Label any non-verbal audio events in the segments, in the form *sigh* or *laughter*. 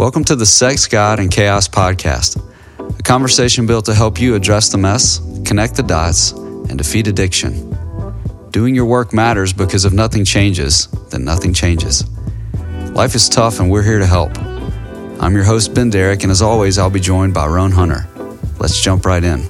Welcome to the Sex, God, and Chaos podcast, a conversation built to help you address the mess, connect the dots, and defeat addiction. Doing your work matters because if nothing changes, then nothing changes. Life is tough, and we're here to help. I'm your host, Ben Derrick, and as always, I'll be joined by Roan Hunter. Let's jump right in.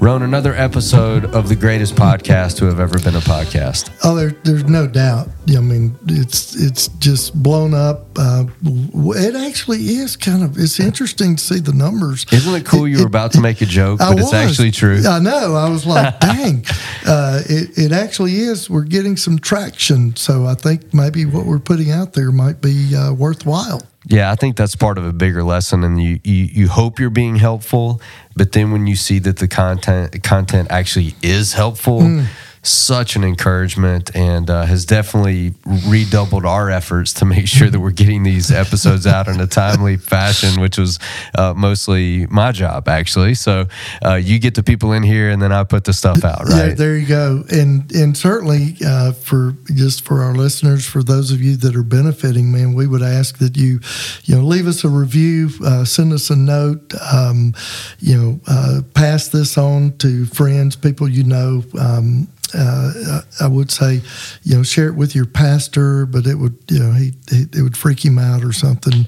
Roan, another episode of the greatest podcast to have ever been a podcast. Oh, there, there's no doubt. I mean, it's it's just blown up. Uh, it actually is kind of. It's interesting to see the numbers. Isn't it cool? It, you were about to make a joke, but it's actually true. I know. I was like, *laughs* dang. Uh, it, it actually is. We're getting some traction. So I think maybe what we're putting out there might be uh, worthwhile. Yeah, I think that's part of a bigger lesson, and you, you you hope you're being helpful, but then when you see that the content content actually is helpful, mm such an encouragement and uh, has definitely redoubled our efforts to make sure that we're getting these episodes out in a timely fashion, which was uh, mostly my job, actually. So uh, you get the people in here and then I put the stuff out, right? Yeah, there you go. And, and certainly uh, for just for our listeners, for those of you that are benefiting, man, we would ask that you, you know, leave us a review, uh, send us a note, um, you know, uh, pass this on to friends, people you know. Um, uh, I would say, you know, share it with your pastor, but it would, you know, he, he it would freak him out or something.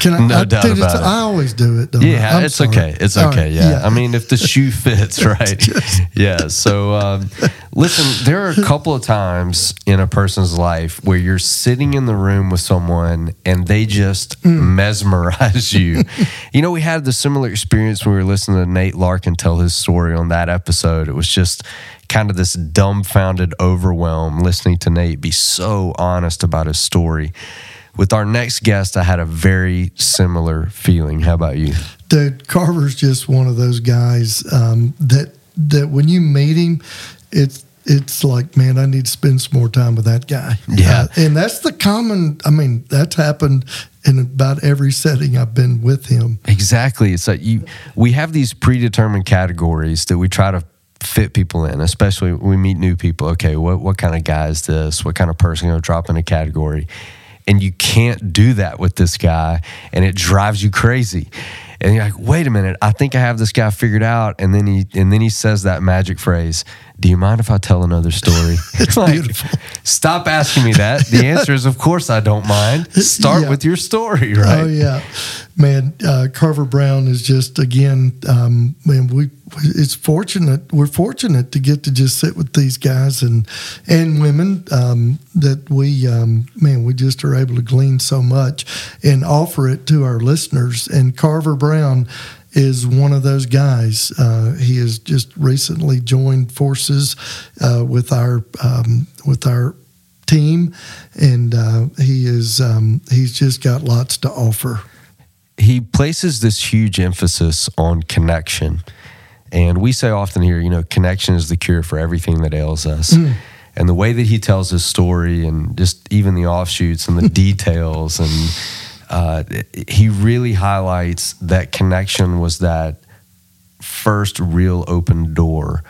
Can I? No I, doubt dude, about it. I always do it. yeah, it's sorry. okay. It's okay. Right, yeah. yeah. I mean, if the shoe *laughs* fits, right? *laughs* yeah. So, um, listen, there are a couple of times in a person's life where you're sitting in the room with someone and they just mm. mesmerize you. *laughs* you know, we had the similar experience when we were listening to Nate Larkin tell his story on that episode. It was just kind of this dumbfounded overwhelm listening to Nate be so honest about his story. With our next guest, I had a very similar feeling. How about you? Dude, Carver's just one of those guys um, that that when you meet him, it's it's like, man, I need to spend some more time with that guy. Yeah, uh, and that's the common. I mean, that's happened in about every setting I've been with him. Exactly. It's like you. We have these predetermined categories that we try to fit people in, especially we meet new people. Okay, what what kind of guy is this? What kind of person going to drop in a category? And you can't do that with this guy, and it drives you crazy. And you're like, wait a minute, I think I have this guy figured out. And then he and then he says that magic phrase, do you mind if I tell another story? *laughs* it's like, beautiful. Stop asking me that. The answer is, of course, I don't mind. *laughs* Start yeah. with your story, right? Oh yeah, man. Uh, Carver Brown is just again, um, man. We it's fortunate. We're fortunate to get to just sit with these guys and and women um, that we, um, man, we just are able to glean so much and offer it to our listeners. And Carver Brown is one of those guys. Uh, he has just recently joined forces uh, with our um, with our team, and uh, he is um, he's just got lots to offer. He places this huge emphasis on connection, and we say often here, you know, connection is the cure for everything that ails us. Mm. And the way that he tells his story, and just even the offshoots and the details, and uh, he really highlights that connection was that first real open door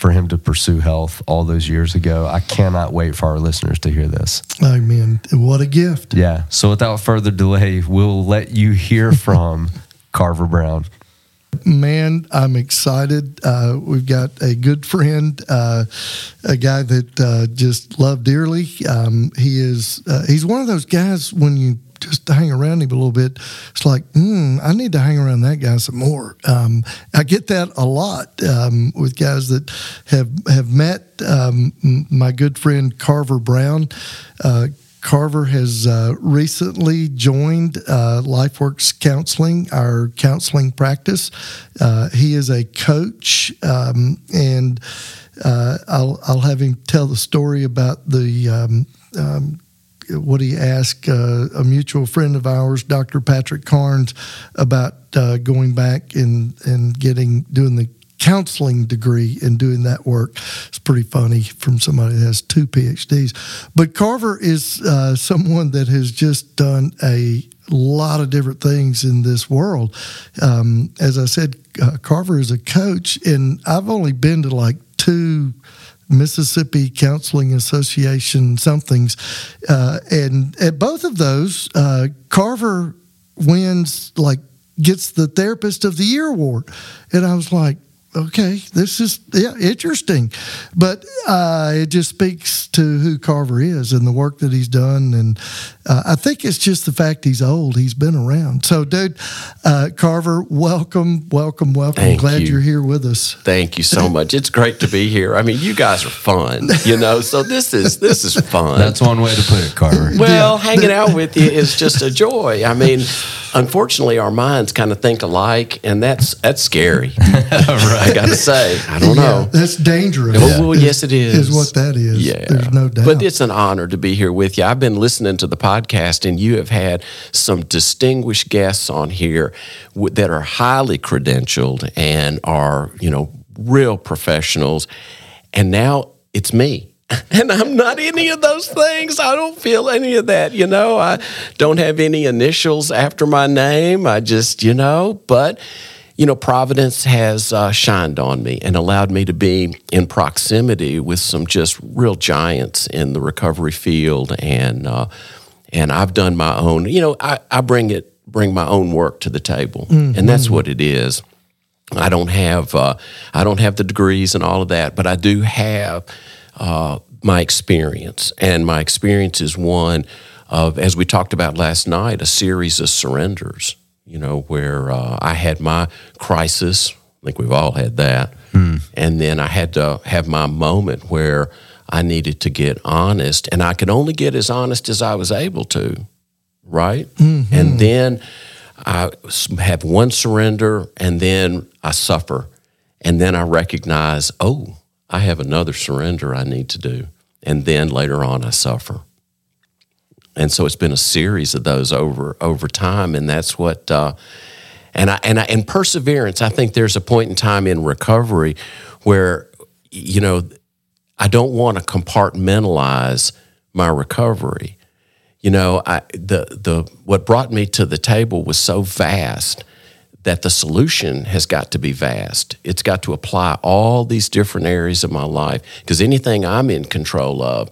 for him to pursue health all those years ago. I cannot wait for our listeners to hear this. Amen. What a gift. Yeah. So without further delay, we'll let you hear *laughs* from Carver Brown. Man, I'm excited. Uh, we've got a good friend, uh, a guy that uh, just love dearly. Um, he is uh, he's one of those guys when you just to hang around him a little bit, it's like, mm, I need to hang around that guy some more. Um, I get that a lot um, with guys that have have met um, my good friend Carver Brown. Uh, Carver has uh, recently joined uh, LifeWorks Counseling, our counseling practice. Uh, he is a coach, um, and uh, I'll, I'll have him tell the story about the um, um, what he asked uh, a mutual friend of ours, Dr. Patrick Carnes, about uh, going back and and getting doing the counseling degree and doing that work. It's pretty funny from somebody that has two PhDs. But Carver is uh, someone that has just done a lot of different things in this world. Um, as I said, uh, Carver is a coach, and I've only been to like two Mississippi Counseling Association somethings, uh, and at both of those, uh, Carver wins like gets the Therapist of the Year award, and I was like, okay, this is yeah interesting, but uh, it just speaks to who Carver is and the work that he's done, and uh, I think it's just the fact he's old. He's been around. So, dude, uh, Carver, welcome, welcome, welcome. Thank Glad you. are here with us. Thank you so much. It's great to be here. I mean, you guys are fun, you know. So this is this is fun. That's one way to put it, Carver. well, hanging out with you is just a joy. I mean, unfortunately, our minds kind of think alike, and that's that's scary. *laughs* right. I got to say, I don't know. that's dangerous. Oh, well, yes, it is. Is what that is. Yeah, there's no doubt. But it's an honor to be here with you. I've been listening to the podcast, and you have had some distinguished guests on here that are highly credentialed and are, you know, real professionals. And now it's me. *laughs* And I'm not any of those things. I don't feel any of that. You know, I don't have any initials after my name. I just, you know, but you know, Providence has uh, shined on me and allowed me to be in proximity with some just real giants in the recovery field, and uh, and I've done my own. You know, I, I bring it, bring my own work to the table, mm-hmm. and that's what it is. I don't have uh, I don't have the degrees and all of that, but I do have uh, my experience, and my experience is one of, as we talked about last night, a series of surrenders you know, where uh, I had my crisis. I think we've all had that. Mm. And then I had to have my moment where I needed to get honest, and I could only get as honest as I was able to, right? Mm-hmm. And then I have one surrender, and then I suffer. And then I recognize, oh, I have another surrender I need to do. And then later on, I suffer and so it's been a series of those over over time, and that's what. Uh, and I and I, and perseverance. I think there's a point in time in recovery where you know I don't want to compartmentalize my recovery. You know, I the the what brought me to the table was so vast that the solution has got to be vast. It's got to apply all these different areas of my life because anything I'm in control of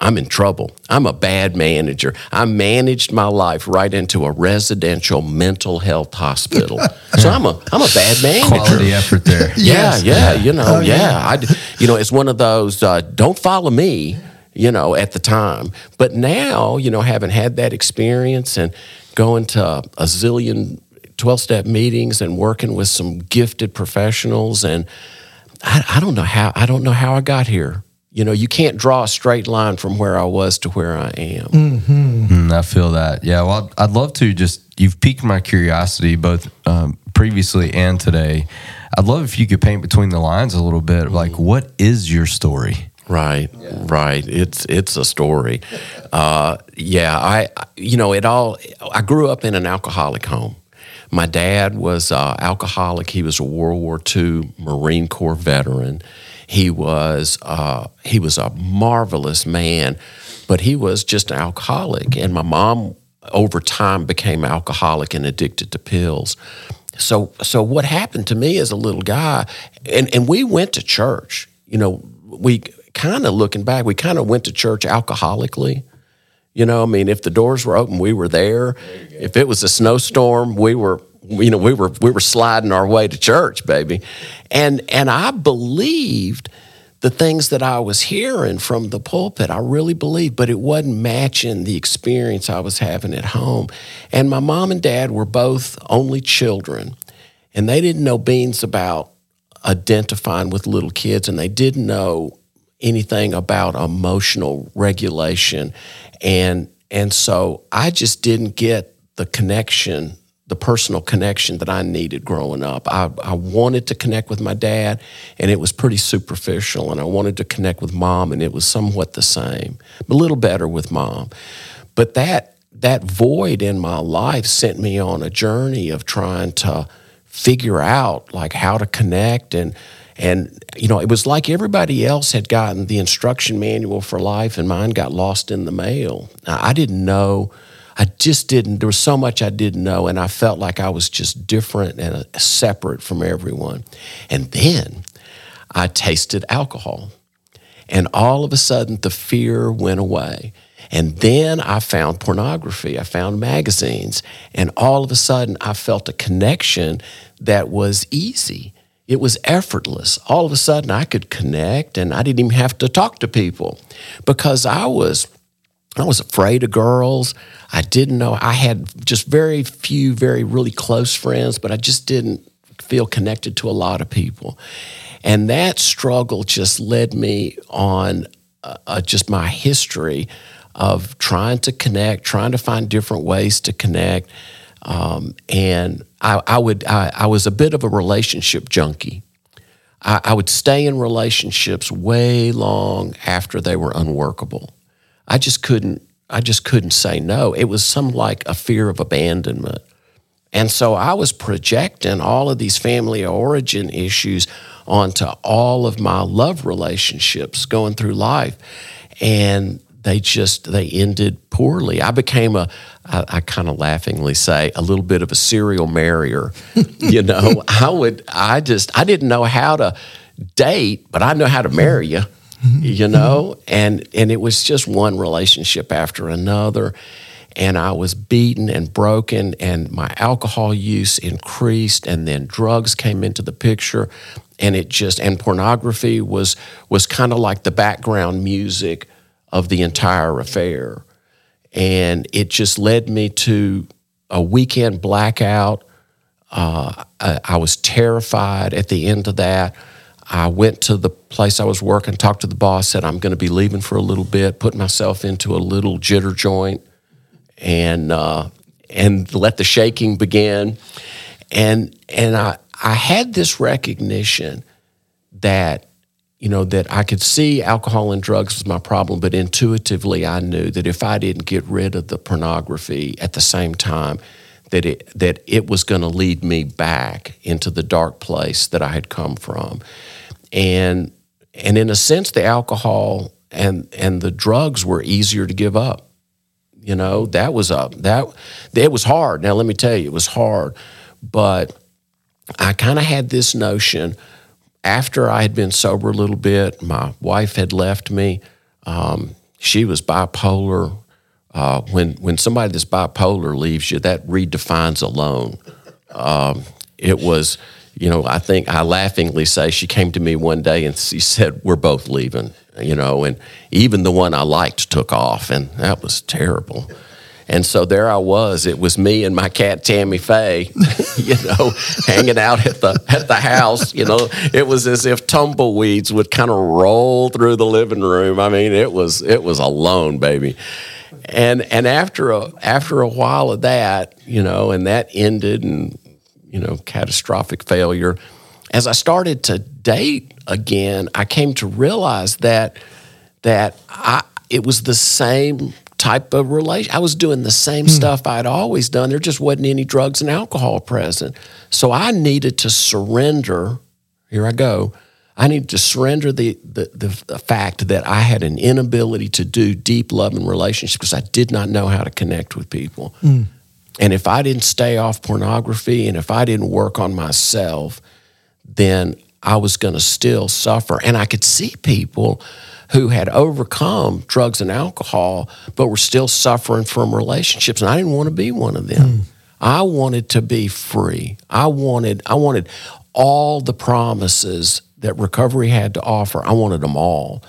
I'm in trouble. I'm a bad manager. I managed my life right into a residential mental health hospital. *laughs* so I'm a I'm a bad manager. Quality effort there. *laughs* yeah, yeah, you know, oh, yeah. yeah. I, you know, it's one of those. Uh, don't follow me. You know, at the time, but now, you know, having had that experience and going to a zillion 12 step meetings and working with some gifted professionals and I, I don't know how I don't know how I got here you know, you can't draw a straight line from where I was to where I am. Mm-hmm. Mm, I feel that. Yeah. Well, I'd, I'd, love to just, you've piqued my curiosity both um, previously and today. I'd love if you could paint between the lines a little bit. Like, mm. what is your story? Right, yeah. right. It's it's a story. Uh, yeah, I you know it all. I grew up in an alcoholic home. My dad was uh, alcoholic. He was a World War II Marine Corps veteran. He was uh, he was a marvelous man, but he was just an alcoholic. And my mom, over time, became alcoholic and addicted to pills. So so what happened to me as a little guy, and and we went to church. You know, we kind of looking back, we kind of went to church alcoholically. You know, I mean, if the doors were open, we were there. If it was a snowstorm, we were you know, we were we were sliding our way to church, baby. And and I believed the things that I was hearing from the pulpit. I really believed, but it wasn't matching the experience I was having at home. And my mom and dad were both only children, and they didn't know beans about identifying with little kids, and they didn't know anything about emotional regulation. And and so I just didn't get the connection the personal connection that I needed growing up. I, I wanted to connect with my dad, and it was pretty superficial. And I wanted to connect with mom, and it was somewhat the same, a little better with mom. But that that void in my life sent me on a journey of trying to figure out like how to connect and and you know it was like everybody else had gotten the instruction manual for life and mine got lost in the mail i didn't know I just didn't, there was so much I didn't know, and I felt like I was just different and uh, separate from everyone. And then I tasted alcohol. And all of a sudden, the fear went away. And then I found pornography, I found magazines, and all of a sudden I felt a connection that was easy. It was effortless. All of a sudden I could connect and I didn't even have to talk to people because I was I was afraid of girls. I didn't know I had just very few very really close friends, but I just didn't feel connected to a lot of people. And that struggle just led me on uh, uh, just my history of trying to connect, trying to find different ways to connect. Um, and I, I would, I, I, was a bit of a relationship junkie. I, I would stay in relationships way long after they were unworkable. I just couldn't, I just couldn't say no. It was some like a fear of abandonment. And so I was projecting all of these family origin issues onto all of my love relationships going through life. And they just they ended poorly. I became a I, I kind of laughingly say a little bit of a serial marrier. *laughs* you know, I would I just I didn't know how to date, but I know how to marry you. Mm-hmm. You know, mm-hmm. and and it was just one relationship after another, and I was beaten and broken, and my alcohol use increased, and then drugs came into the picture, and it just and pornography was was kind of like the background music of the entire affair. And it just led me to a weekend blackout. Uh, I, I, was terrified at the end of that. I went to the place I was working, talked to the boss, said, I'm going to be leaving for a little bit, put myself into a little jitter joint, and, uh, and let the shaking begin. And, and I, I had this recognition that you know, that I could see alcohol and drugs was my problem, but intuitively I knew that if I didn't get rid of the pornography at the same time, that it that it was going to lead me back into the dark place that I had come from, and and in a sense, the alcohol and and the drugs were easier to give up. You know, that was a that it was hard. Now let me tell you, it was hard, but I kind of had this notion after I had been sober a little bit, my wife had left me. Um, she was bipolar. Uh, when when somebody that's bipolar leaves you, that redefines alone. Um, it was, you know, I think I laughingly say she came to me one day and she said, "We're both leaving," you know, and even the one I liked took off, and that was terrible. And so there I was. It was me and my cat Tammy Faye, *laughs* you know, hanging out at the at the house. You know, it was as if tumbleweeds would kind of roll through the living room. I mean, it was it was alone, baby. And and after a after a while of that, you know, and that ended and you know, catastrophic failure. As I started to date again, I came to realize that that I it was the same type of relation. I was doing the same hmm. stuff I'd always done. There just wasn't any drugs and alcohol present. So I needed to surrender. Here I go. I needed to surrender the, the, the, the fact that I had an inability to do deep love and relationships because I did not know how to connect with people. Hmm. And if I didn't stay off pornography and if I didn't work on myself, then I was going to still suffer. And I could see people who had overcome drugs and alcohol, but were still suffering from relationships. And I didn't want to be one of them. Mm. I wanted to be free. I wanted, I wanted all the promises that recovery had to offer. I wanted them all.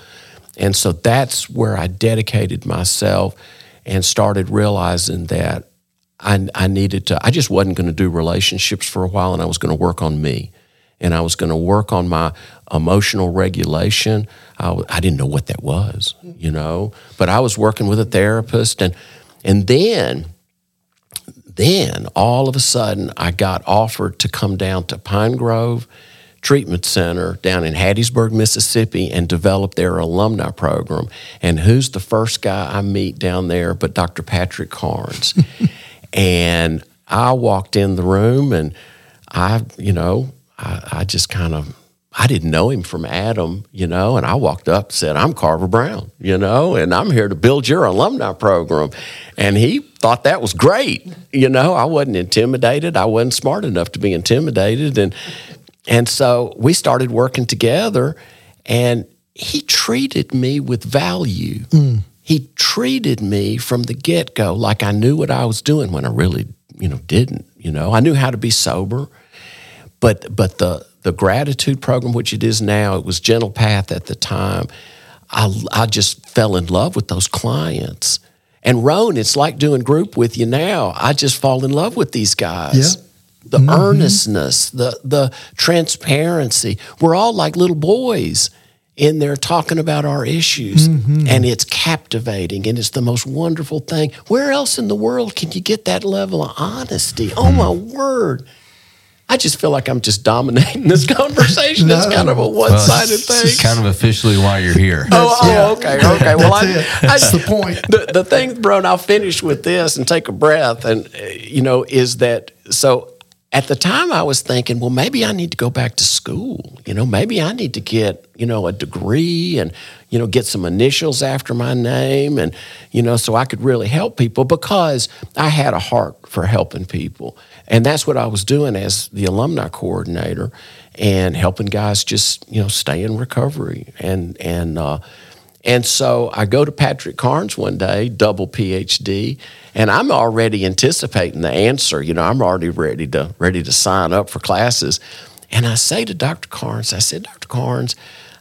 And so that's where I dedicated myself and started realizing that I, I needed to, I just wasn't going to do relationships for a while and I was going to work on me and I was going to work on my emotional regulation. I, I didn't know what that was, you know, but I was working with a therapist, and and then then all of a sudden I got offered to come down to Pine Grove Treatment Center down in Hattiesburg, Mississippi, and develop their alumni program. And who's the first guy I meet down there but Dr. Patrick Carnes? *laughs* and I walked in the room and I, you know, I, I just kind of I didn't know him from Adam, you know, and I walked up and said, I'm Carver Brown, you know, and I'm here to build your alumni program. And he thought that was great. You know, I wasn't intimidated. I wasn't smart enough to be intimidated. And and so we started working together and he treated me with value. Mm. He treated me from the get go like I knew what I was doing when I really, you know, didn't. You know, I knew how to be sober, but but the the gratitude program, which it is now, it was Gentle Path at the time. I I just fell in love with those clients. And Roan, it's like doing group with you now. I just fall in love with these guys. Yeah the mm-hmm. earnestness, the the transparency. We're all like little boys in there talking about our issues mm-hmm. and it's captivating and it's the most wonderful thing where else in the world can you get that level of honesty oh my word I just feel like I'm just dominating this *laughs* conversation. no, it's kind of a one-sided well, thing. kind of officially why you're here. oh, oh, okay, okay. *laughs* Well, I, that's I, *laughs* the point. The, the thing, bro, and I'll finish with this and take a breath. And uh, you know, is that so? at the time I was thinking, well, maybe I need to go back to school. You know, maybe I need to get, you know, a degree and, you know, get some initials after my name and, you know, so I could really help people because I had a heart for helping people. And that's what I was doing as the alumni coordinator and helping guys just, you know, stay in recovery and, and, uh, and so I go to Patrick Carnes one day, double PhD, and I'm already anticipating the answer. You know, I'm already ready to ready to sign up for classes. And I say to Dr. Carnes, I said, Dr. Carnes,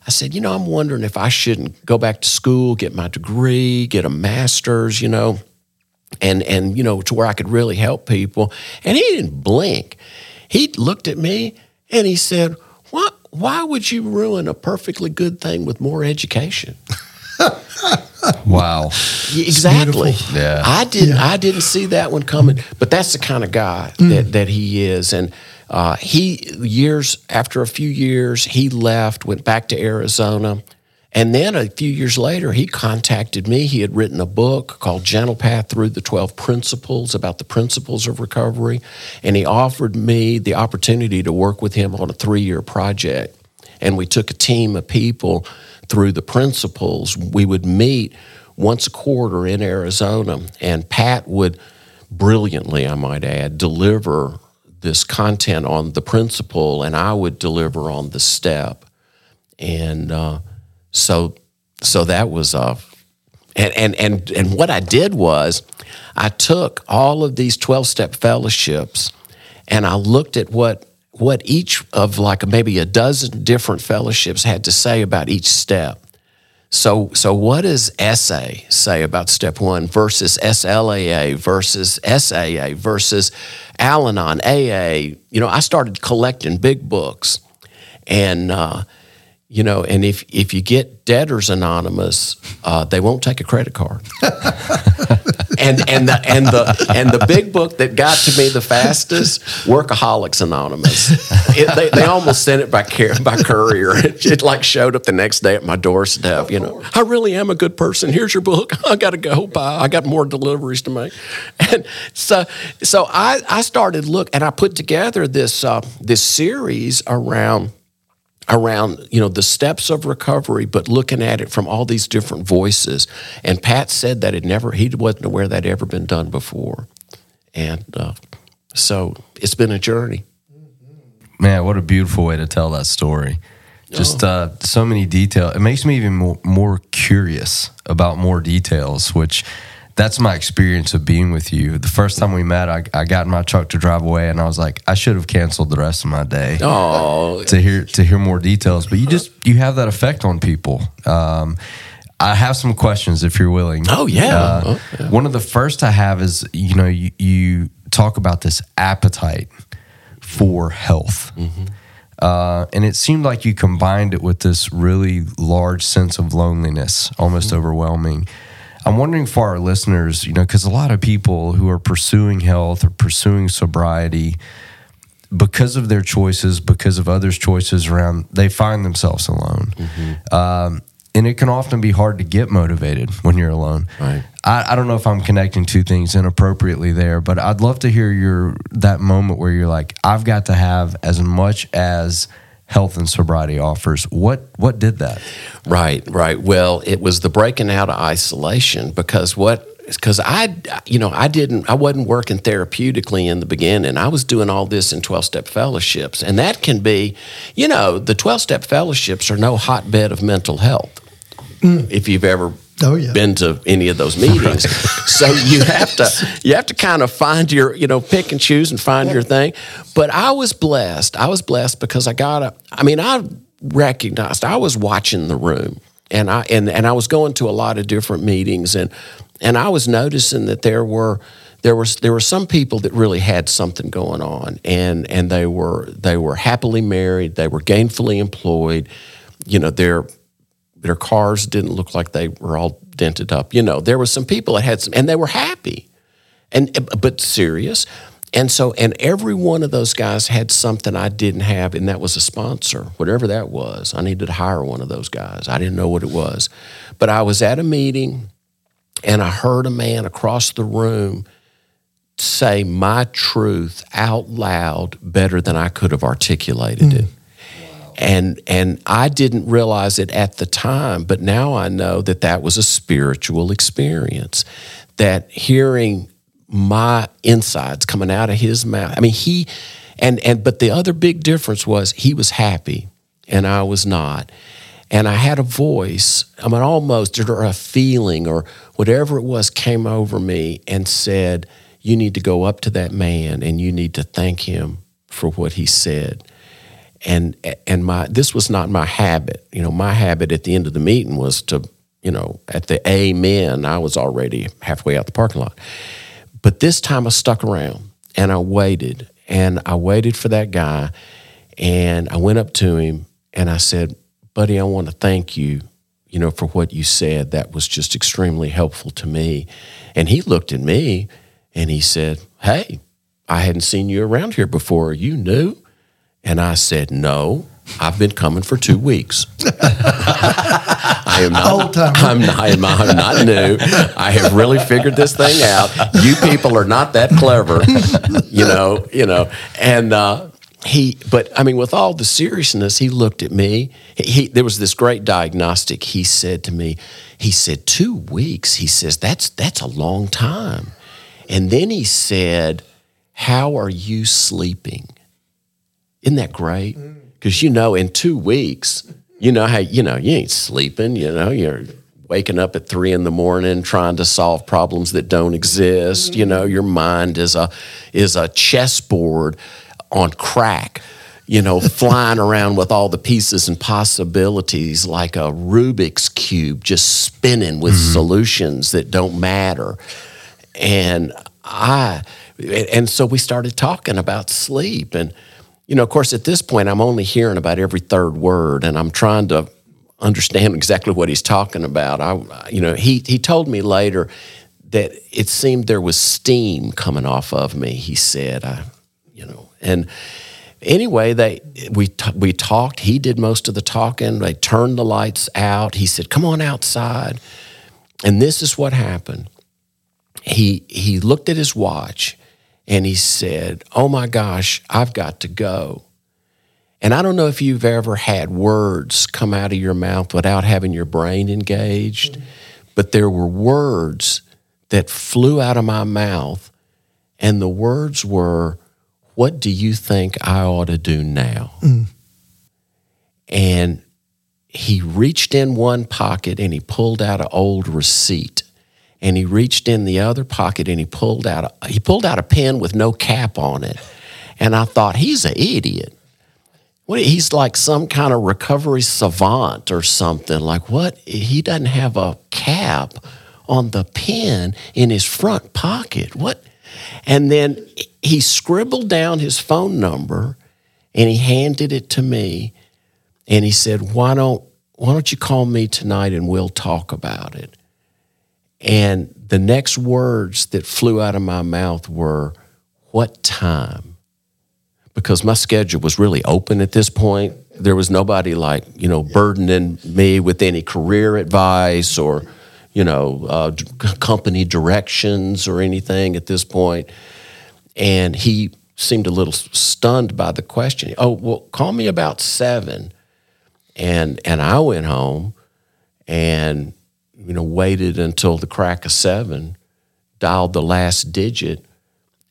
I said, you know, I'm wondering if I shouldn't go back to school, get my degree, get a master's, you know, and and you know, to where I could really help people. And he didn't blink. He looked at me and he said, What why would you ruin a perfectly good thing with more education? *laughs* wow. Exactly. Yeah. I didn't yeah. I didn't see that one coming, but that's the kind of guy mm. that, that he is. And uh, he years after a few years, he left, went back to Arizona. And then a few years later, he contacted me. He had written a book called Gentle Path Through the 12 Principles about the principles of recovery. And he offered me the opportunity to work with him on a three year project. And we took a team of people through the principles. We would meet once a quarter in Arizona, and Pat would brilliantly, I might add, deliver this content on the principle, and I would deliver on the step. And uh, so, so that was uh, and, and and and what I did was, I took all of these twelve step fellowships, and I looked at what what each of like maybe a dozen different fellowships had to say about each step. So, so what does SA say about step one versus SLAA versus SAA versus Al Anon, AA? You know, I started collecting big books, and uh, you know, and if if you get debtors anonymous, uh, they won't take a credit card. *laughs* and and the and the and the big book that got to me the fastest, Workaholics Anonymous. It, they, they almost sent it by by courier. *laughs* It, it, like showed up the next day at my doorstep. You know, I really am a good person. Here's your book. *laughs* I got to go. Bye. I got more deliveries to make. And so so I I started look and I put together this uh, this series around around you know the steps of recovery but looking at it from all these different voices. And pat said that it never he wasn't aware that ever been done before. And uh, so it's been a journey. Man what a beautiful way to tell that story. Just oh. uh, so many details it makes me even more, more curious about more details which that's my experience of being with you. The first time we met, I, I got in my truck to drive away, and I was like, I should have canceled the rest of my day. Oh, to hear to hear more details. But you just you have that effect on people. Um, I have some questions if you're willing. Oh yeah. Uh, oh, yeah. One of the first I have is you know you, you talk about this appetite for health. Mm-hmm. Uh, and it seemed like you combined it with this really large sense of loneliness, almost mm-hmm. overwhelming. I'm wondering for our listeners, you know, because a lot of people who are pursuing health or pursuing sobriety, because of their choices, because of others' choices around, they find themselves alone. Mm-hmm. Um, and it can often be hard to get motivated when you're alone. Right. I, I, don't know if I'm connecting two things inappropriately there, but I'd love to hear your that moment where you're like, I've got to have as much as health and sobriety offers. What what did that? Right, right. Well, it was the breaking out of isolation because what because I, you know, I didn't, I wasn't working therapeutically in the beginning. I was doing all this in 12 step fellowships. And that can be, you know, the 12 step fellowships are no hotbed of mental health. Mm. If you've ever oh, yeah. been to any of those meetings. *laughs* so you have to, you have to kind of find your, you know, pick and choose and find your thing. But I was blessed. I was blessed because I got a, I mean, I recognized I was watching the room and I and, and I was going to a lot of different meetings and and I was noticing that there were there was there were some people that really had something going on and and they were they were happily married they were gainfully employed you know their their cars didn't look like they were all dented up. You know there were some people that had some and they were happy. And but serious. And so and every one of those guys had something I didn't have and that was a sponsor whatever that was. I needed to hire one of those guys. I didn't know what it was. But I was at a meeting and I heard a man across the room say my truth out loud better than I could have articulated mm. it. And and I didn't realize it at the time, but now I know that that was a spiritual experience. That hearing my insides coming out of his mouth. I mean, he and and but the other big difference was he was happy and I was not and I had a voice, I mean, almost, or a feeling, or whatever it was, came over me and said, You need to go up to that man and you need to thank him for what he said. And and my this was not my habit. You know, my habit at the end of the meeting was to, you know, at the amen, I was already halfway out the parking lot. But this time I stuck around and I waited and I waited for that guy and I went up to him and I said, buddy, I want to thank you, you know, for what you said. That was just extremely helpful to me. And he looked at me and he said, Hey, I hadn't seen you around here before. You knew? And I said, No, I've been coming for two weeks. *laughs* I am not. I'm I'm, I'm not new. I have really figured this thing out. You people are not that clever, you know. You know, and uh, he but i mean with all the seriousness he looked at me he, there was this great diagnostic he said to me he said two weeks he says that's that's a long time and then he said how are you sleeping isn't that great because you know in two weeks you know how you know you ain't sleeping you know you're waking up at three in the morning trying to solve problems that don't exist you know your mind is a is a chessboard on crack, you know, *laughs* flying around with all the pieces and possibilities like a Rubik's Cube, just spinning with mm-hmm. solutions that don't matter. And I, and so we started talking about sleep. And, you know, of course, at this point, I'm only hearing about every third word and I'm trying to understand exactly what he's talking about. I, you know, he, he told me later that it seemed there was steam coming off of me. He said, I, you know, and anyway, they we t- we talked. He did most of the talking. They turned the lights out. He said, "Come on outside." And this is what happened. He he looked at his watch and he said, "Oh my gosh, I've got to go." And I don't know if you've ever had words come out of your mouth without having your brain engaged, mm-hmm. but there were words that flew out of my mouth, and the words were, what do you think I ought to do now? Mm. And he reached in one pocket and he pulled out an old receipt. And he reached in the other pocket and he pulled out a, he pulled out a pen with no cap on it. And I thought he's an idiot. What, he's like some kind of recovery savant or something. Like what? He doesn't have a cap on the pen in his front pocket. What? And then he scribbled down his phone number and he handed it to me and he said, "Why don't why don't you call me tonight and we'll talk about it?" And the next words that flew out of my mouth were, "What time?" Because my schedule was really open at this point. There was nobody like, you know, burdening me with any career advice or, you know, uh, company directions or anything at this point. And he seemed a little stunned by the question. Oh, well, call me about seven. And and I went home and you know waited until the crack of seven dialed the last digit.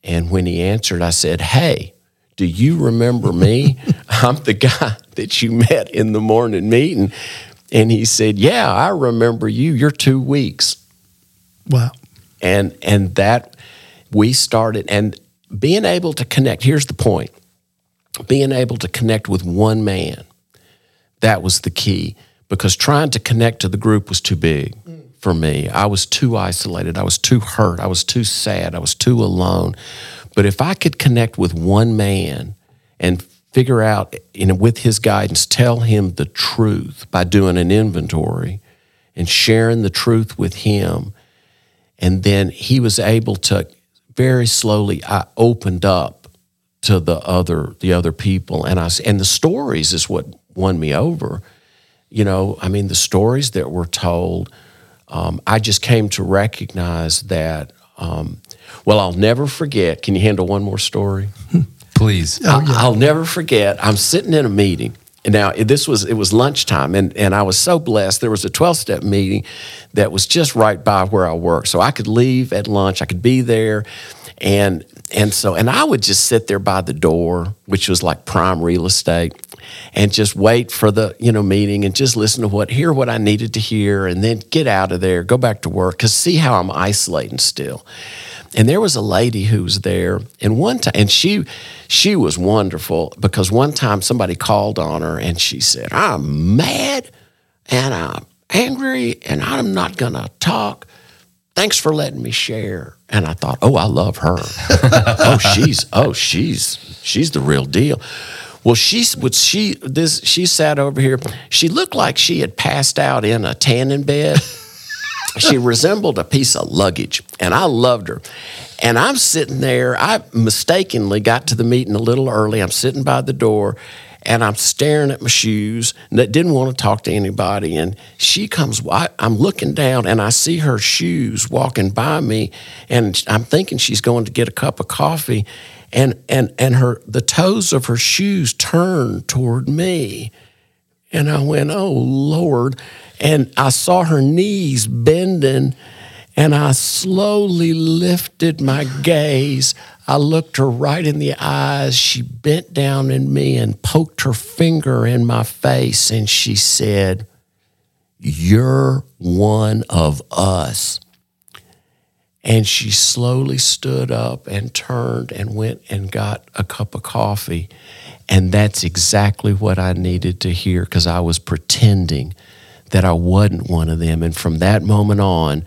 And when he answered, I said, Hey, do you remember me? *laughs* I'm the guy that you met in the morning meeting. And he said, Yeah, I remember you. You're two weeks. Wow. And and that we started and being able to connect, here's the point. Being able to connect with one man, that was the key because trying to connect to the group was too big for me. I was too isolated. I was too hurt. I was too sad. I was too alone. But if I could connect with one man and figure out, you know, with his guidance, tell him the truth by doing an inventory and sharing the truth with him, and then he was able to very slowly. I opened up to the other the other people, and I and the stories is what won me over. You know, I mean, the stories that were told. Um, I just came to recognize that. Um, well, I'll never forget. Can you handle one more story? *laughs* Please. Oh, yeah. I'll never forget. I'm sitting in a meeting. And now this was it was lunchtime, and, and I was so blessed. There was a 12 step meeting that was just right by where I work, so I could leave at lunch. I could be there, and and so and I would just sit there by the door, which was like prime real estate, and just wait for the you know meeting and just listen to what hear what I needed to hear, and then get out of there, go back to work, because see how I'm isolating still. And there was a lady who was there, and one time, and she she was wonderful because one time somebody called on her, and she said, "I'm mad, and I'm angry, and I'm not gonna talk." Thanks for letting me share. And I thought, oh, I love her. *laughs* oh, she's oh, she's she's the real deal. Well, she would she this she sat over here. She looked like she had passed out in a tanning bed *laughs* she resembled a piece of luggage, and I loved her. And I'm sitting there. I mistakenly got to the meeting a little early. I'm sitting by the door, and I'm staring at my shoes. that didn't want to talk to anybody. And she comes. I'm looking down, and I see her shoes walking by me, and I'm thinking she's going to get a cup of coffee, and and and her the toes of her shoes turned toward me. And I went, Oh Lord. And I saw her knees bending, and I slowly lifted my gaze. I looked her right in the eyes. She bent down in me and poked her finger in my face, and she said, You're one of us. And she slowly stood up and turned and went and got a cup of coffee. And that's exactly what I needed to hear because I was pretending that I wasn't one of them. And from that moment on,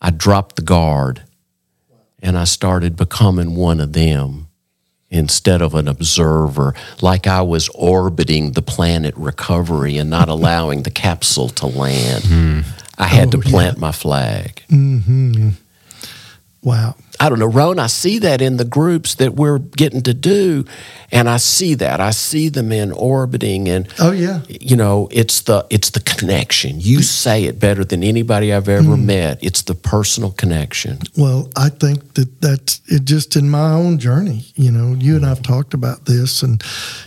I dropped the guard and I started becoming one of them instead of an observer, like I was orbiting the planet recovery and not allowing the capsule to land. Mm. I had oh, to plant yeah. my flag. Mm-hmm. Wow. I don't know, Ron, I see that in the groups that we're getting to do. And I see that. I see the men orbiting and Oh yeah. You know, it's the it's the connection. You say it better than anybody I've ever mm. met. It's the personal connection. Well, I think that that's it just in my own journey. You know, you and I've talked about this and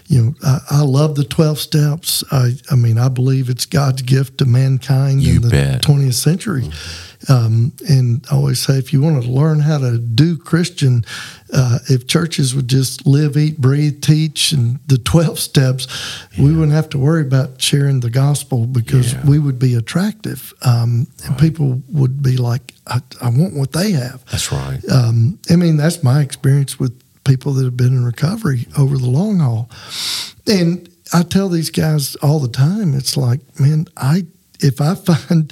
you know, I, I love the 12 steps. I I mean, I believe it's God's gift to mankind you in the 20th century. Mm-hmm um, and I always say, if you want to learn how to do Christian, uh, if churches would just live, eat, breathe, teach, and the 12 steps, yeah. we wouldn't have to worry about sharing the gospel because yeah. we would be attractive. Um, right. And people would be like, I, I, want what they have. That's right. Um, I mean, that's my experience with people that have been in recovery over the long haul. And I tell these guys all the time, it's like, man, I if I find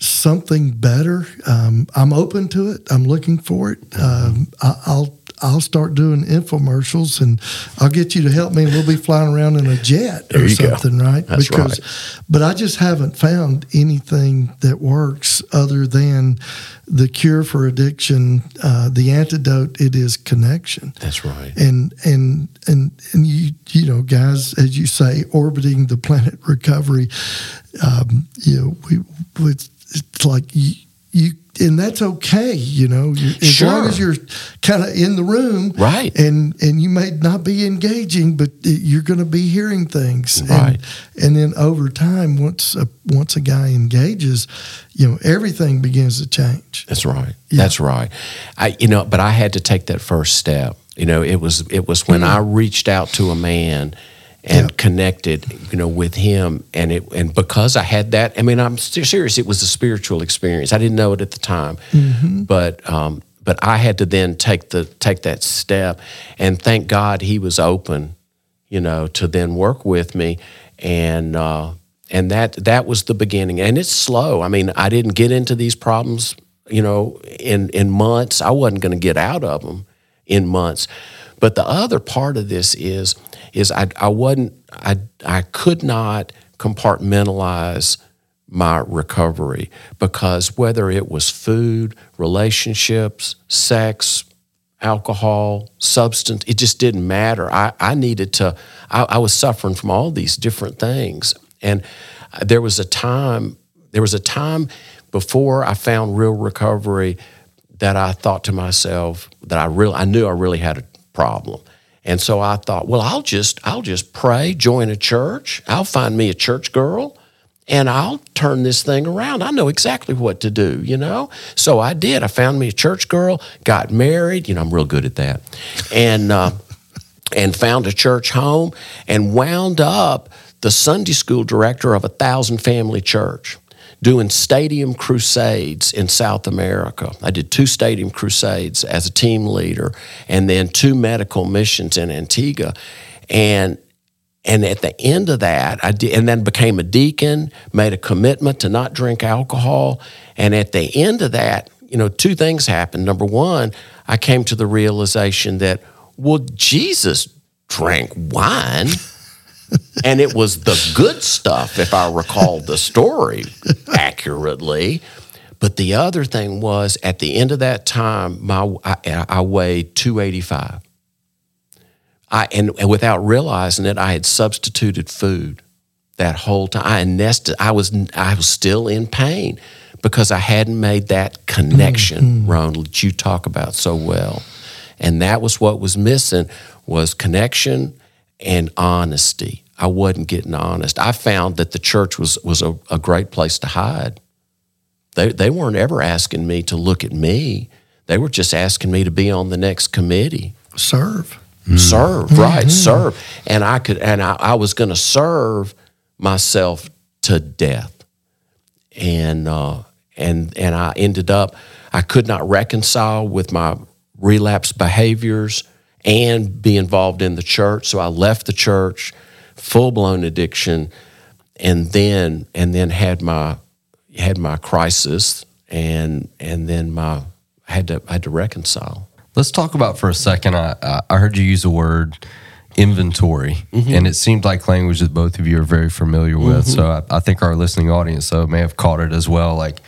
something better, um, I'm open to it. I'm looking for it. Um, I, will I'll start doing infomercials, and I'll get you to help me, and we'll be flying around in a jet there or something, go. right? That's because, right. but I just haven't found anything that works other than the cure for addiction. Uh, the antidote it is connection. That's right. And and and and you you know, guys, as you say, orbiting the planet recovery. Um, you know, we it's it's like you, you and that's okay, you know, as Sure. long as you're kind of in the room, Right. And and you may not be engaging, but you're going to be hearing things, Right. And, and then over time, once a, once a guy engages, you know, everything begins to change. That's right. That's right. I you know, but I had to take that first step. You know, it was it was when mm-hmm. I reached out to a man and Yeah. connected, you know, with him. And it and because I had that, I mean, I'm serious, it was a spiritual experience. I didn't know it at the time. But um but I had to then take the take that step. And thank God he was open, you know, to then work with me. And uh and that that was the beginning. And it's slow. I mean i didn't get into these problems you know in in months. I wasn't going to get out of them in months but the other part of this is is i i wasn't i i could not compartmentalize my recovery because whether it was food relationships sex alcohol, substance, it just didn't matter. I, I needed to, I, I was suffering from all these different things. And there was a time, there was a time before I found real recovery that I thought to myself that I really, I knew I really had a problem. And so I thought, well, I'll just, I'll just pray, join a church. I'll find me a church girl and I'll turn this thing around. I know exactly what to do, you know? So I did. I found me a church girl, got married. You know, I'm real good at that. And, uh, and found a church home and wound up the Sunday school director of a thousand family church doing stadium crusades in South America. I did two stadium crusades as a team leader and then two medical missions in Antigua. And and at the end of that, I did, and then became a deacon, made a commitment to not drink alcohol. And at the end of that, you know, two things happened. Number one, I came to the realization that, well, Jesus drank wine. And it was the good stuff, if I recall the story accurately. But the other thing was, at the end of that time, my I, I weighed two eighty five. I and, and without realizing it, I had substituted food that whole time. I nested. I was I was still in pain because I hadn't made that connection, mm-hmm. Ron, that you talk about so well. And that was what was missing was connection and honesty. I wasn't getting honest. I found that the church was was a, a great place to hide. They they weren't ever asking me to look at me. They were just asking me to be on the next committee Serve. serve right serve and i could and i, I was going to serve myself to death and uh, and and i ended up i could not reconcile with my relapse behaviors and be involved in the church so i left the church full-blown addiction and then and then had my had my crisis and and then my I had to I had to reconcile Let's talk about for a second. I, I- heard you use the word inventory, mm-hmm. and it seemed like language that both of you are very familiar with. Mm-hmm. So I, I think our listening audience so may have caught it as well. Like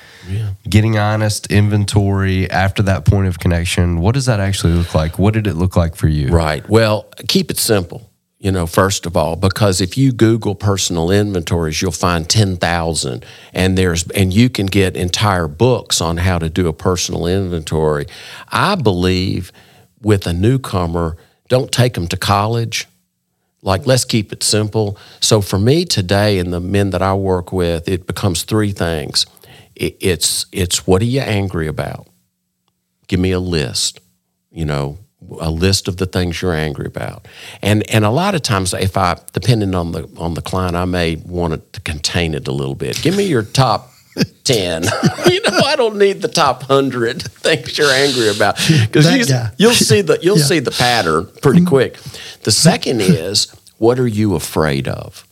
getting honest, inventory after that point of connection. What does that actually look like? What did it look like for you? Right. Well, keep it simple, you know, first of all, because if you Google personal inventories, you'll find 10,000 and there's, and you can get entire books on how to do a personal inventory. I believe with a newcomer, don't take them to college. Like, let's keep it simple. So, for me today and the men that I work with, it becomes three things. It, it's, it's what are you angry about? Give me a list you know a list of the things you're angry about and and a lot of times if i depending on the on the client i may want to contain it a little bit give me your top 10 *laughs* you know i don't need the top 100 things you're angry about because you, you'll, see the you'll Yeah. see the pattern pretty mm-hmm. quick the second is what are you afraid of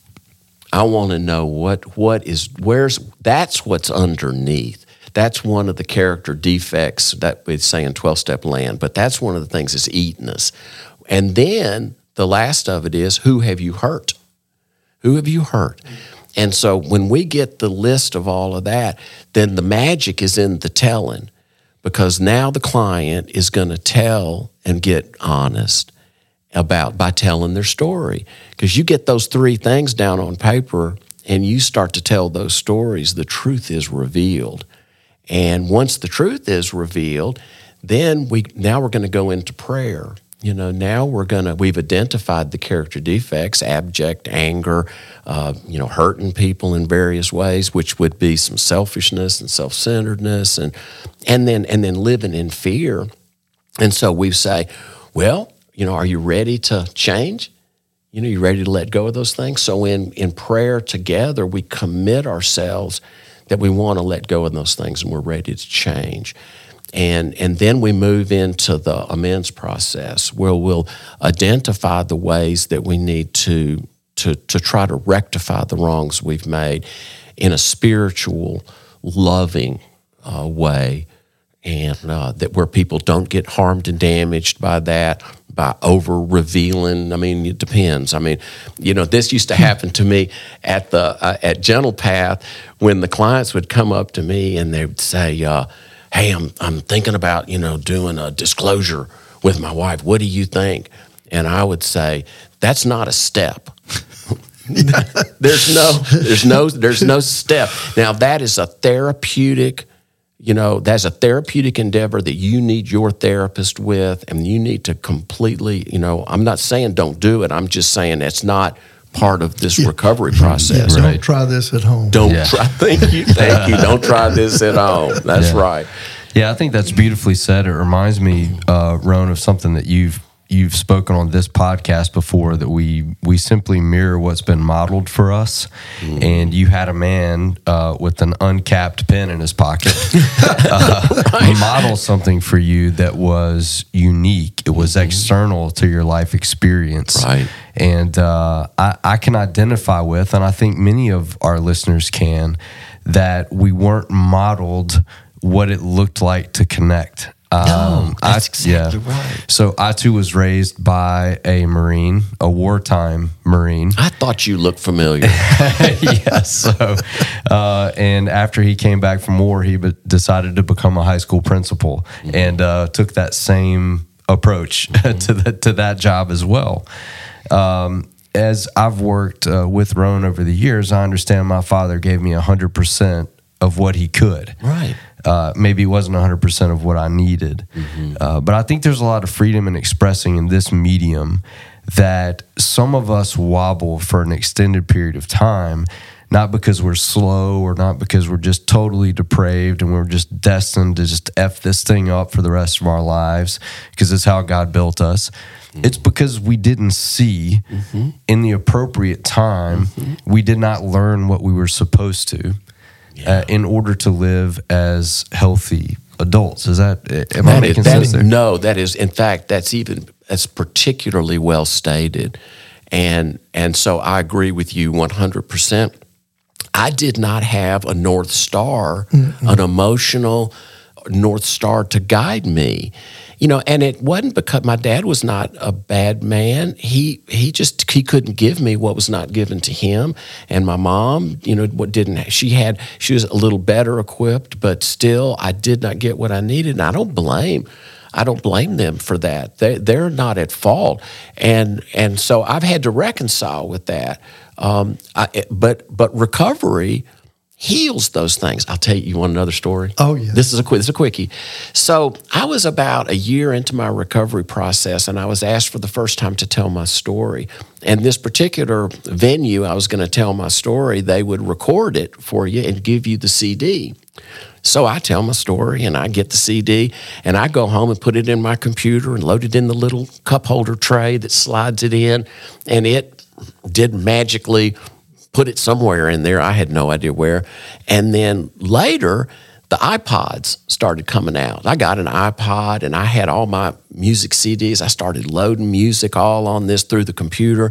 I want to know what what is where's that's what's underneath. That's one of the character defects that we say in 12 step land, but that's one of the things that's eating us. And then the last of it is who have you hurt? Who have you hurt? And so when we get the list of all of that, then the magic is in the telling because now the client is going to tell and get honest about by telling their story. Because you get those three things down on paper and you start to tell those stories, the truth is revealed. And once the truth is revealed, then we now we're going to go into prayer. You know, now we're going to we've identified the character defects, abject anger, uh, you know, hurting people in various ways, which would be some selfishness and self-centeredness, and and then and then living in fear. And so we say, well, you know, are you ready to change? You know, you ready to let go of those things? So in in prayer together, we commit ourselves that we want to let go of those things and we're ready to change. And, and then we move into the amends process where we'll identify the ways that we need to, to, to try to rectify the wrongs we've made in a spiritual, loving uh, way. And uh, that where people don't get harmed and damaged by that by over revealing. I mean it depends. I mean you know this used to happen to me at the uh, at Gentle Path when the clients would come up to me and they would say uh, hey I'm, I'm thinking about you know doing a disclosure with my wife. What do you think? And i would say that's not a step. *laughs* There's no there's no there's no step. Now that is a therapeutic you know, that's a therapeutic endeavor that you need your therapist with, and you need to completely, you know, I'm not saying don't do it. I'm just saying it's not part of this yeah. recovery process. Yeah, don't try this at home. Don't yeah. try. Thank you. Thank you. Don't try this at home. That's right. Yeah, I think that's beautifully said. It reminds me, uh, Roan, of something that you've you've spoken on this podcast before that we we simply mirror what's been modeled for us. Mm. And you had a man uh, with an uncapped pen in his pocket *laughs* uh, right. model something for you that was unique. It was mm-hmm. external to your life experience. Right. And uh, I, I can identify with, and I think many of our listeners can, that we weren't modeled what it looked like to connect um, no, that's I, exactly yeah. right. So I too was raised by a Marine, a wartime Marine. I thought you looked familiar. *laughs* yes. So, uh, and after he came back from war, he be- decided to become a high school principal mm-hmm. and uh, took that same approach *laughs* mm-hmm. to that to that job as well. Um, as I've worked uh, with Roan over the years, I understand my father gave me hundred percent of what he could. Right. Uh, maybe it wasn't 100% of what I needed. Mm-hmm. Uh, but I think there's a lot of freedom in expressing in this medium that some of us wobble for an extended period of time, not because we're slow or not because we're just totally depraved and we're just destined to just F this thing up for the rest of our lives because it's how God built us. Mm-hmm. It's because we didn't see mm-hmm. in the appropriate time, mm-hmm. we did not learn what we were supposed to yeah. uh, in order to live as healthy adults. Is that am that I making is, sense is, there? No, that is in fact that's even that's particularly well stated, and and so I agree with you one hundred percent. I did not have a north star, mm-hmm. an emotional north star to guide me you know, and it wasn't because my dad was not a bad man. He he just he couldn't give me what was not given to him. And my mom, you know, what didn't she had she was a little better equipped, but still I did not get what I needed. And I don't blame I don't blame them for that. They they're not at fault, and and so I've had to reconcile with that. Um, I, but but recovery heals those things. I'll tell you, you want another story? Oh, yeah. This is a, this is a quickie. So I was about a year into my recovery process, and I was asked for the first time to tell my story. And this particular venue, I was going to tell my story, they would record it for you and give you the CD. So I tell my story and I get the CD and I go home and put it in my computer and load it in the little cup holder tray that slides it in. And it did magically put it somewhere in there. I had no idea where. And then later, the iPods started coming out. I got an iPod and I had all my music CDs. I started loading music all on this through the computer.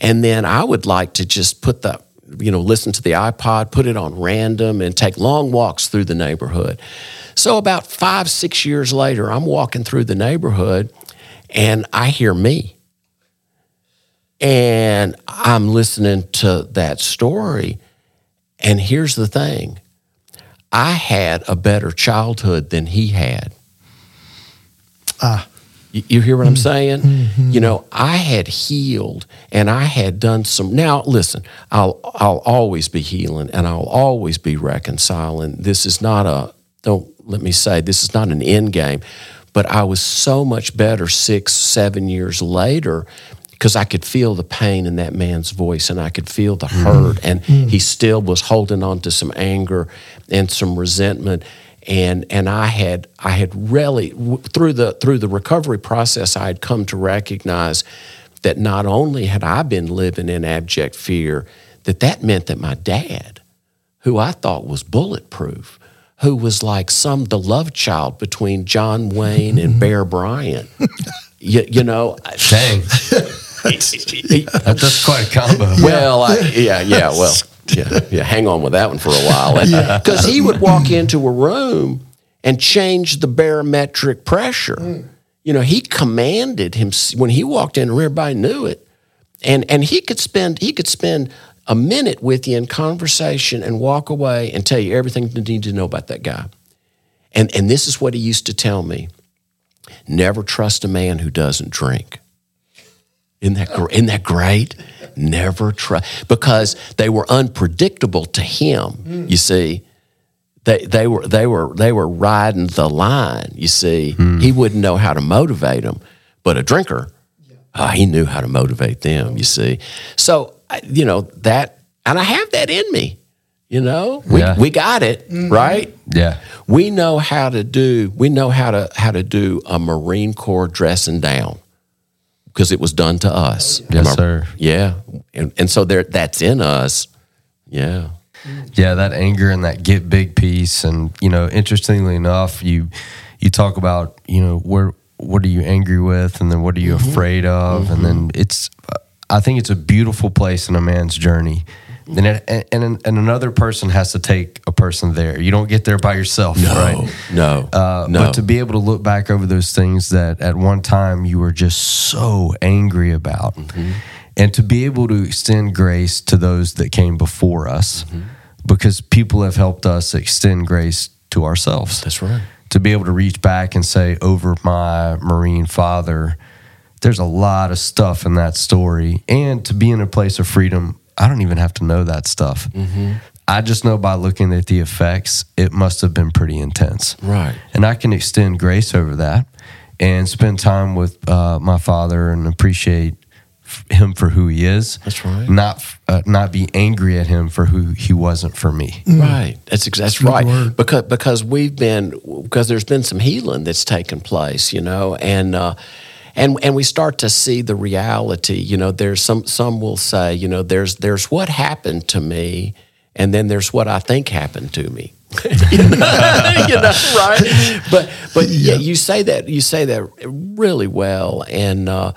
And then I would like to just put the, you know, listen to the iPod, put it on random, and take long walks through the neighborhood. So about five, six years later, I'm walking through the neighborhood and I hear me. And I'm listening to that story. And here's the thing I had a better childhood than he had. Ah. You, you hear what I'm saying? Mm-hmm. You know, I had healed and I had done some. Now, listen, I'll I'll always be healing and I'll always be reconciling. This is not a don't let me say this is not an end game, but I was so much better six, seven years later because I could feel the pain in that man's voice and I could feel the hurt. And mm-hmm. he still was holding on to some anger and some resentment. And, and I had I had really through the through the recovery process I had come to recognize that not only had I been living in abject fear that that meant that my dad who I thought was bulletproof who was like some the love child between John Wayne and *laughs* Bear Bryant you, you know dang *laughs* that's quite a combo. Well, I, *laughs* yeah, yeah, well, yeah, yeah. Hang on with that one for a while, because he would walk into a room and change the barometric pressure. Mm. You know, he commanded him when he walked in, everybody knew it, and and he could spend he could spend a minute with you in conversation and walk away and tell you everything you need to know about that guy. And and this is what he used to tell me: never trust a man who doesn't drink. Isn't that, isn't that great? Never try because they were unpredictable to him. Mm. You see, they they were they were they were riding the line. You see, mm. he wouldn't know how to motivate them, but a drinker, yeah. uh, he knew how to motivate them. You see, so you know that, and I have that in me. You know, we, yeah. we got it mm-hmm. right. Yeah, we know how to do. We know how to how to do a Marine Corps dressing down because it was done to us. Yes, I, sir. Yeah, and, and so there, that's in us. Yeah. Yeah, that anger and that get big piece, and you know, interestingly enough, you you talk about you know where what are you angry with, and then what are you mm-hmm. afraid of, mm-hmm. and then it's I think it's a beautiful place in a man's journey then it, and, and another person has to take a person there. You don't get there by yourself, no, right? No, uh, no. But to be able to look back over those things that at one time you were just so angry about, mm-hmm. and to be able to extend grace to those that came before us, mm-hmm. because people have helped us extend grace to ourselves. That's right. To be able to reach back and say, over my Marine father, there's a lot of stuff in that story, and to be in a place of freedom I don't even have to know that stuff. Mm-hmm. I just know by looking at the effects, it must have been pretty intense. Right. And I can extend grace over that and spend time with uh, my father and appreciate him for who he is. That's right. Not uh, not be angry at him for who he wasn't for me. Mm. Right. That's that's right. Word. Because because we've been because there's been some healing that's taken place, you know, and uh, and and we start to see the reality. You know, there's some some will say, you know, there's there's what happened to me, and then there's what I think happened to me. *laughs* you, know, *laughs* you, know, right? *laughs* But but yeah. yeah. you say that you say that really well, and uh,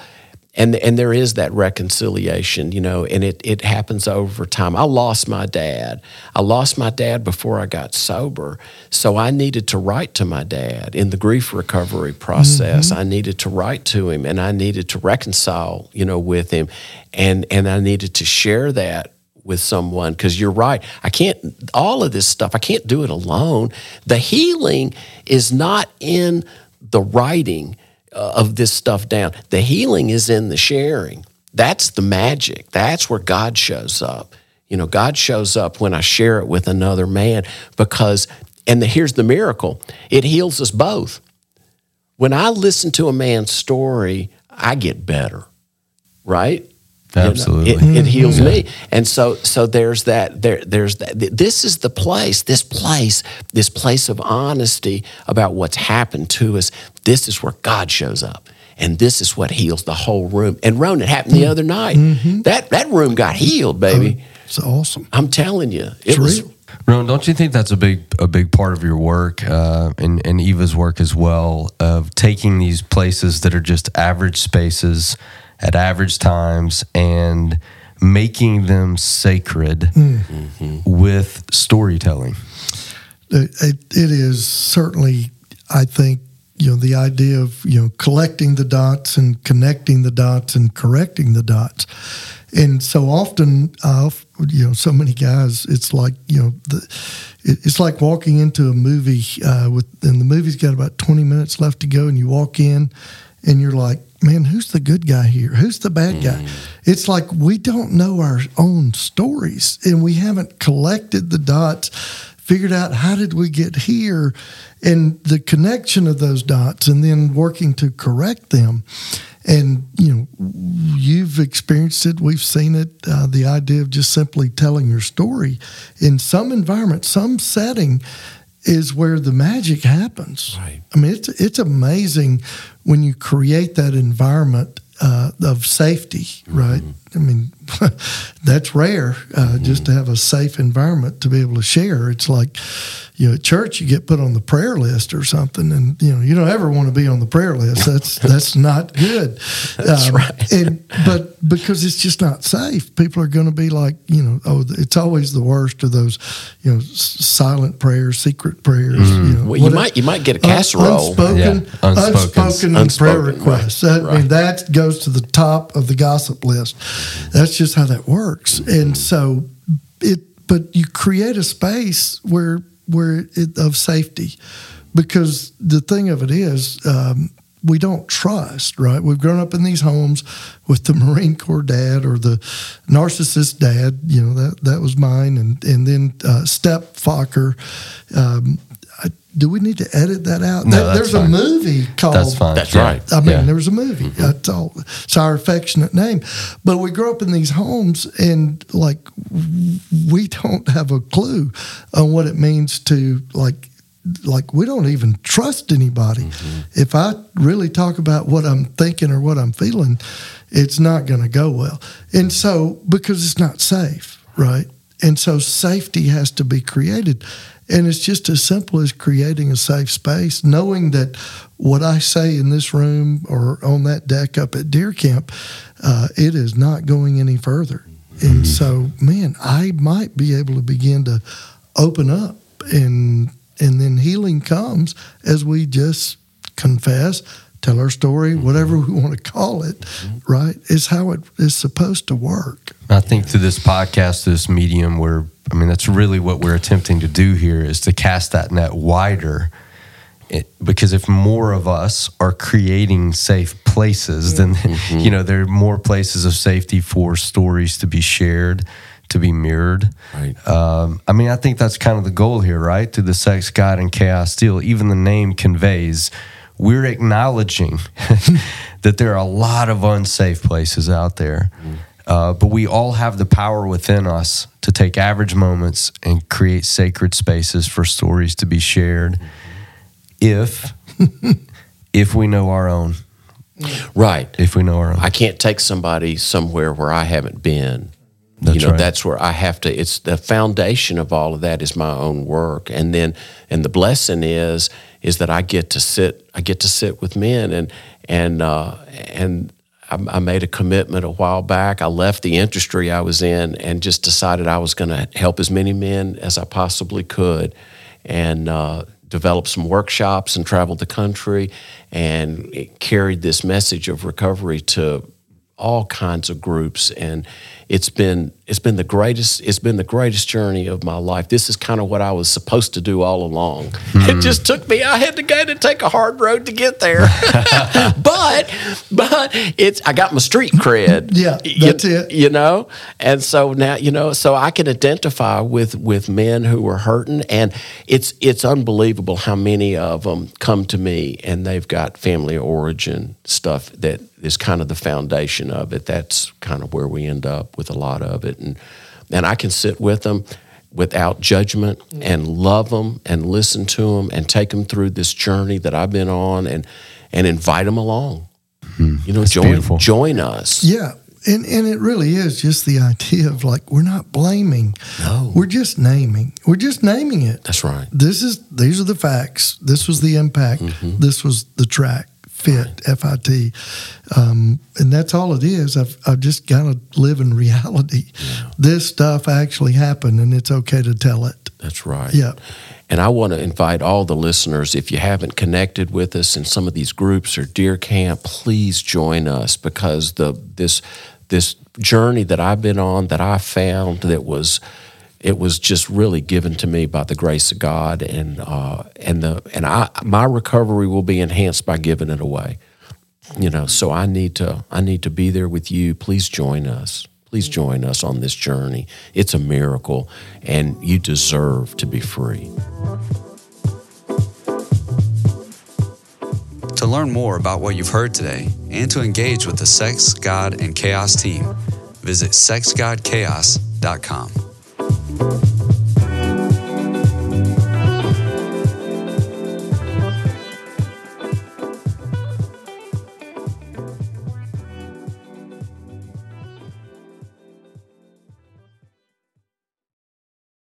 and and there is that reconciliation, you know, and it it happens over time. I lost my dad. I lost my dad before I got sober, so I needed to write to my dad in the grief recovery process. Mm-hmm. I needed to write to him, and I needed to reconcile, you know, with him, and and I needed to share that with someone because you're right. I can't all of this stuff. I can't do it alone. The healing is not in the writing uh, of this stuff down. The healing is in the sharing. That's the magic. That's where God shows up. You know, God shows up when I share it with another man because, and the, here's the miracle it heals us both. When I listen to a man's story, I get better, right? Absolutely, you know, it, it, heals yeah. me, and so so there's that. There there's that. This is the place. This place. This place of honesty about what's happened to us. This is where God shows up, and this is what heals the whole room. And Ron, it happened the other night. Mm-hmm. That that room got healed, baby. Oh, it's awesome. I'm telling you, it it's was. Real. Ron, don't you think that's a big a big part of your work uh, and, and Eva's work as well of taking these places that are just average spaces at average times and making them sacred mm-hmm. with storytelling. It, it is certainly, I think, you know, the idea of, you know, collecting the dots and connecting the dots and correcting the dots. And so often, uh, you know, so many guys, it's like, you know, the, it, it's like walking into a movie uh, with, and the movie's got about 20 minutes left to go, and you walk in and you're like, man, who's the good guy here? Who's the bad guy? Mm. It's like we don't know our own stories and we haven't collected the dots figured out how did we get here and the connection of those dots and then working to correct them and you know you've experienced it we've seen it uh, the idea of just simply telling your story in some environment some setting is where the magic happens Right. i mean it's it's amazing when you create that environment uh, of safety right i mean *laughs* that's rare uh, just to have a safe environment to be able to share it's like you know at church you get put on the prayer list or something and you know you don't ever want to be on the prayer list that's *laughs* that's not good That's right. and but because it's just not safe people are going to be like you know oh it's always the worst of those you know silent prayers secret prayers you know Well, you might you might get a Un- casserole. unspoken, Yeah, unspoken. unspoken, Unspoken, prayer requests. That, I right. mean, that goes to the top of the gossip list. That's just how that works. And so, it. But you create a space where where it, of safety, because the thing of it is. Um, we don't trust, right? We've grown up in these homes with the Marine Corps dad or the narcissist dad. You know that that was mine, and and then uh, step Focker. Um, I, do we need to edit that out? No, There- that's there's fine. a movie called. That's fine. That's right. I mean, Yeah. there was a movie. Mm-hmm. That's all. It's our affectionate name. But we grow up in these homes, and like we don't have a clue on what it means to like. Like we don't even trust anybody. Mm-hmm. If I really talk about what I'm thinking or what I'm feeling, it's not going to go well. And so because it's not safe, right? And so safety has to be created. And it's just as simple as creating a safe space, knowing that what I say in this room or on that deck up at deer camp, uh, it is not going any further. And mm-hmm. so, man, I might be able to begin to open up and and then healing comes as we just confess, tell our story, mm-hmm. whatever we want to call it, mm-hmm. right? Is how it is supposed to work. I think through this podcast, this medium, where I mean, that's really what we're attempting to do here is to cast that net wider. It, because if more of us are creating safe places, then *laughs* you know there are more places of safety for stories to be shared, to be mirrored. Right. Um, I mean, I think that's kind of the goal here, right? Through the sex god and chaos steel, even the name conveys we're acknowledging *laughs* that there are a lot of unsafe places out there. Uh, but we all have the power within us to take average moments and create sacred spaces for stories to be shared if *laughs* if we know our own Right. if we know our own I can't take somebody somewhere where I haven't been. That's you know, right. that's where I have to. It's the foundation of all of that is my own work, and then and the blessing is is that I get to sit. I get to sit with men, and and uh, and I, made a commitment a while back. I left the industry I was in, and just decided I was going to help as many men as I possibly could, and. Uh, developed some workshops and traveled the country and carried this message of recovery to all kinds of groups and it's been it's been the greatest it's been the greatest journey of my life. This is kind of what i was supposed to do all along. It hmm. just took me i had to go to take a hard road to get there. *laughs* But but it's i got my street cred. *laughs* Yeah, You- that's it. you know? And so now you know so i can identify with with men who are hurting and it's it's unbelievable how many of them come to me and they've got family origin stuff that is kind of the foundation of it. That's kind of where we end up with a lot of it and and i can sit with them without judgment and love them and listen to them and take them through this journey that i've been on and and invite them along you know join beautiful. join us Yeah. And, and it really is just the idea of like we're not blaming. No. We're just naming. We're just naming it. that's right This is these are the facts. This was the impact. Mm-hmm. This was the track fit F I T, um, and that's all it is. I've I've just got to live in reality. This stuff actually happened, and it's okay to tell it. That's right. Yeah. And I want to invite all the listeners, if you haven't connected with us in some of these groups or Deer Camp, please join us because the this this journey that I've been on that I found that was it was just really given to me by the grace of God, and uh, and the and I my recovery will be enhanced by giving it away. You know, so I need to I need to be there with you. Please join us. Please join us on this journey. It's a miracle, and you deserve to be free. To learn more about what you've heard today and to engage with the Sex, God, and Chaos team, visit sexgodchaos.com you